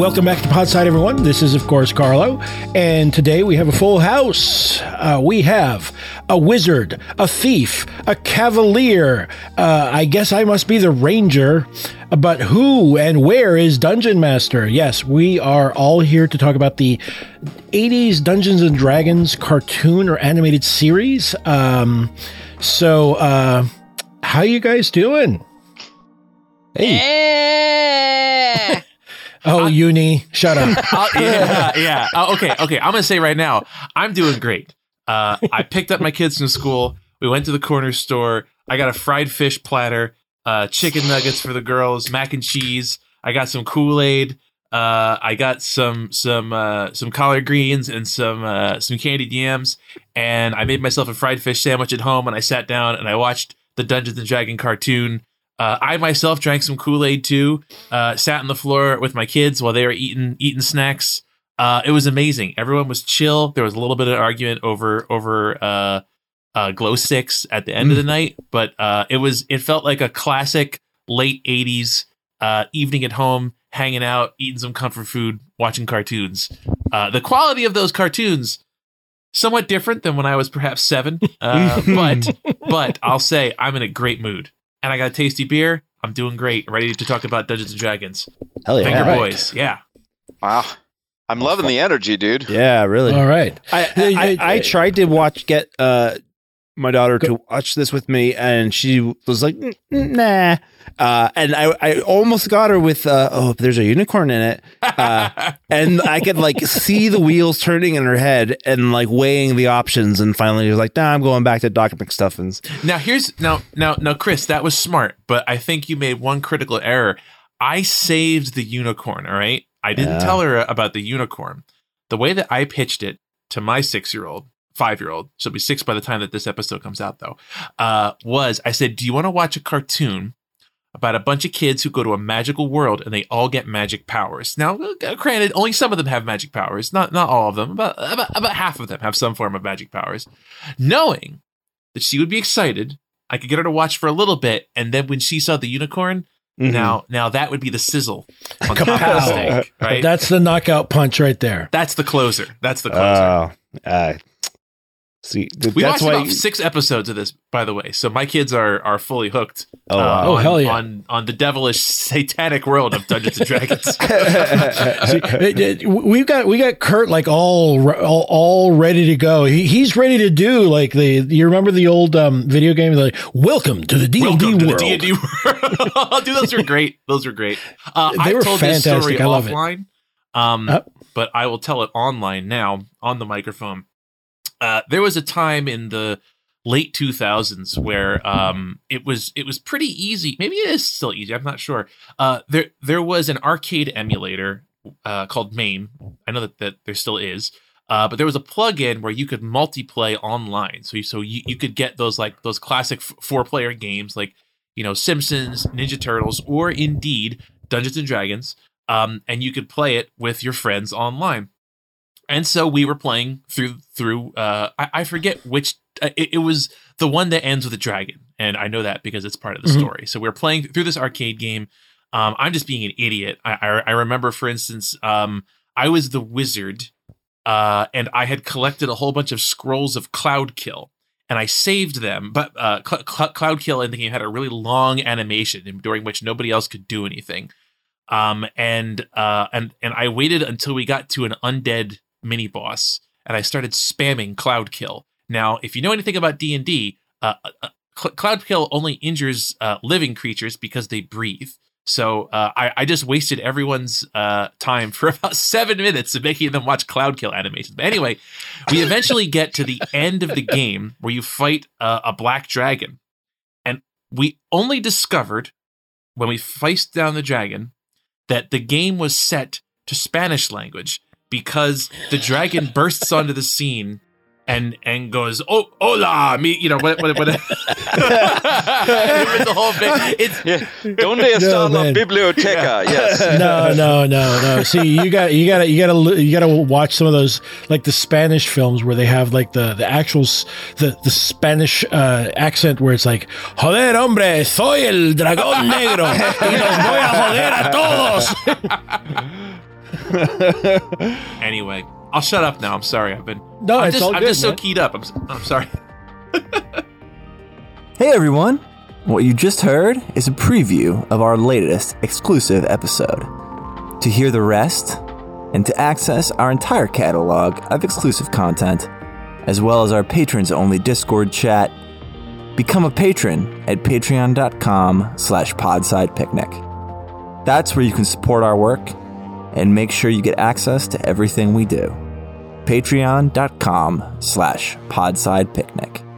welcome back to Podside, everyone. This is, of course, Carlo, and today we have a full house. Uh, we have a wizard, a thief, a cavalier. Uh, I guess I must be the ranger. But who and where is Dungeon Master? Yes, we are all here to talk about the 80s Dungeons and Dragons cartoon or animated series. Um, so, uh, how you guys doing? Hey. Oh, Uni, shut up. Uh, yeah, yeah. Uh, okay, okay. I'm gonna say right now, I'm doing great. Uh, I picked up my kids from school. We went to the corner store. I got a fried fish platter, uh, chicken nuggets for the girls, mac and cheese. I got some Kool Aid. Uh, I got some some uh, some collard greens and some uh, some candied yams, and I made myself a fried fish sandwich at home. And I sat down and I watched the Dungeons and Dragon cartoon. Uh, I myself drank some Kool Aid too. Uh, sat on the floor with my kids while they were eating eating snacks. Uh, it was amazing. Everyone was chill. There was a little bit of argument over over uh, uh, glow sticks at the end of the night, but uh, it was it felt like a classic late '80s uh, evening at home, hanging out, eating some comfort food, watching cartoons. Uh, the quality of those cartoons somewhat different than when I was perhaps seven, uh, but but I'll say I'm in a great mood, and I got a tasty beer. I'm doing great. Ready to talk about Dungeons and Dragons. Hell yeah. Finger right. boys, yeah. Wow. I'm loving the energy, dude. Yeah, really. All right. I, I, I, I tried to watch get uh my daughter to watch this with me, and she was like, "Mm, mm, "Nah." Uh, and I, I almost got her with, uh, "Oh, there's a unicorn in it," uh, and I could like see the wheels turning in her head and like weighing the options. And finally, she was like, "Nah, I'm going back to Doc McStuffins." Now here's now now now Chris, that was smart, but I think you made one critical error. I saved the unicorn, all right? I didn't Yeah. tell her about the unicorn. The way that I pitched it to my 6-year-old, 5-year-old, she'll be 6 by the time that this episode comes out though. Uh was I said, "Do you want to watch a cartoon about a bunch of kids who go to a magical world and they all get magic powers?" Now, uh, granted, only some of them have magic powers, not not all of them. About about, about half of them have some form of magic powers. Knowing that she would be excited. I could get her to watch for a little bit, and then when she saw the unicorn, Mhm. now now that would be the sizzle on top of the steak, right? That's the knockout punch right there. That's the closer. That's the closer. Oh, uh, see, th- we that's watched why. about six episodes of this, by the way. So my kids are are fully hooked. oh, uh. Oh, on, hell yeah. On on the devilish satanic world of Dungeons and Dragons. See, it- it- we've got we got Kurt like all all, all ready to go. He, he's ready to do like the you remember the old um, video game like Welcome to the D and D Welcome to world. the D and D world. Dude, those were great. Those were great. Uh, They I were told this fantastic. story I love it. offline, um, Uh. but I will tell it online now on the microphone. Uh, there was a time in the late 2000s where um, it was it was pretty easy. Maybe it is still easy. I'm not sure. Uh, there there was an arcade emulator uh, called MAME. I know that, that there still is. Uh, but there was a plug-in where you could multiplay online, so you, so you, you could get those like those classic f- four-player games like you know Simpsons, Ninja Turtles, or indeed Dungeons and Dragons, um, and you could play it with your friends online. And so we were playing through through. Uh, I, I forget which. uh, It, it was the one that ends with a dragon, and I know that because it's part of the Mhm. story. So we are playing through this arcade game. Um, I'm just being an idiot. I, I, I remember, for instance, um, I was the wizard, uh, and I had collected a whole bunch of scrolls of Cloud Kill, and I saved them. But uh, Cl- Cl- Cloud Kill in the game had a really long animation during which nobody else could do anything. Um, and uh, and and I waited until we got to an undead mini boss, and I started spamming Cloud Kill. Now, if you know anything about D and D, uh, uh, Cl- Cloud Kill only injures uh, living creatures because they breathe. So uh, I, I just wasted everyone's uh, time for about seven minutes of making them watch Cloud Kill animations. But anyway, we eventually get to the end of the game where you fight uh, a black dragon, and we only discovered when we faced down the dragon that the game was set to Spanish language because the dragon bursts onto the scene and and goes oh hola me you know what what what the whole thing it's Yeah. Donde está la man. biblioteca? Yes. no, no, no, no. See, you got you got to you got to you got to watch some of those like the Spanish films where they have like the the actual the the Spanish uh, accent where it's like joder hombre soy el dragón negro y los voy a joder a todos. Anyway, I'll shut up now. I'm sorry. I've been. No, I'm it's just, all I'm good, just so man. keyed up. I'm, s- I'm sorry. Hey everyone! What you just heard is a preview of our latest exclusive episode. To hear the rest and to access our entire catalog of exclusive content, as well as our patrons only Discord chat, become a patron at patreon.com slash podsidepicnic. That's where you can support our work and make sure you get access to everything we do. Patreon.com slash podsidepicnic.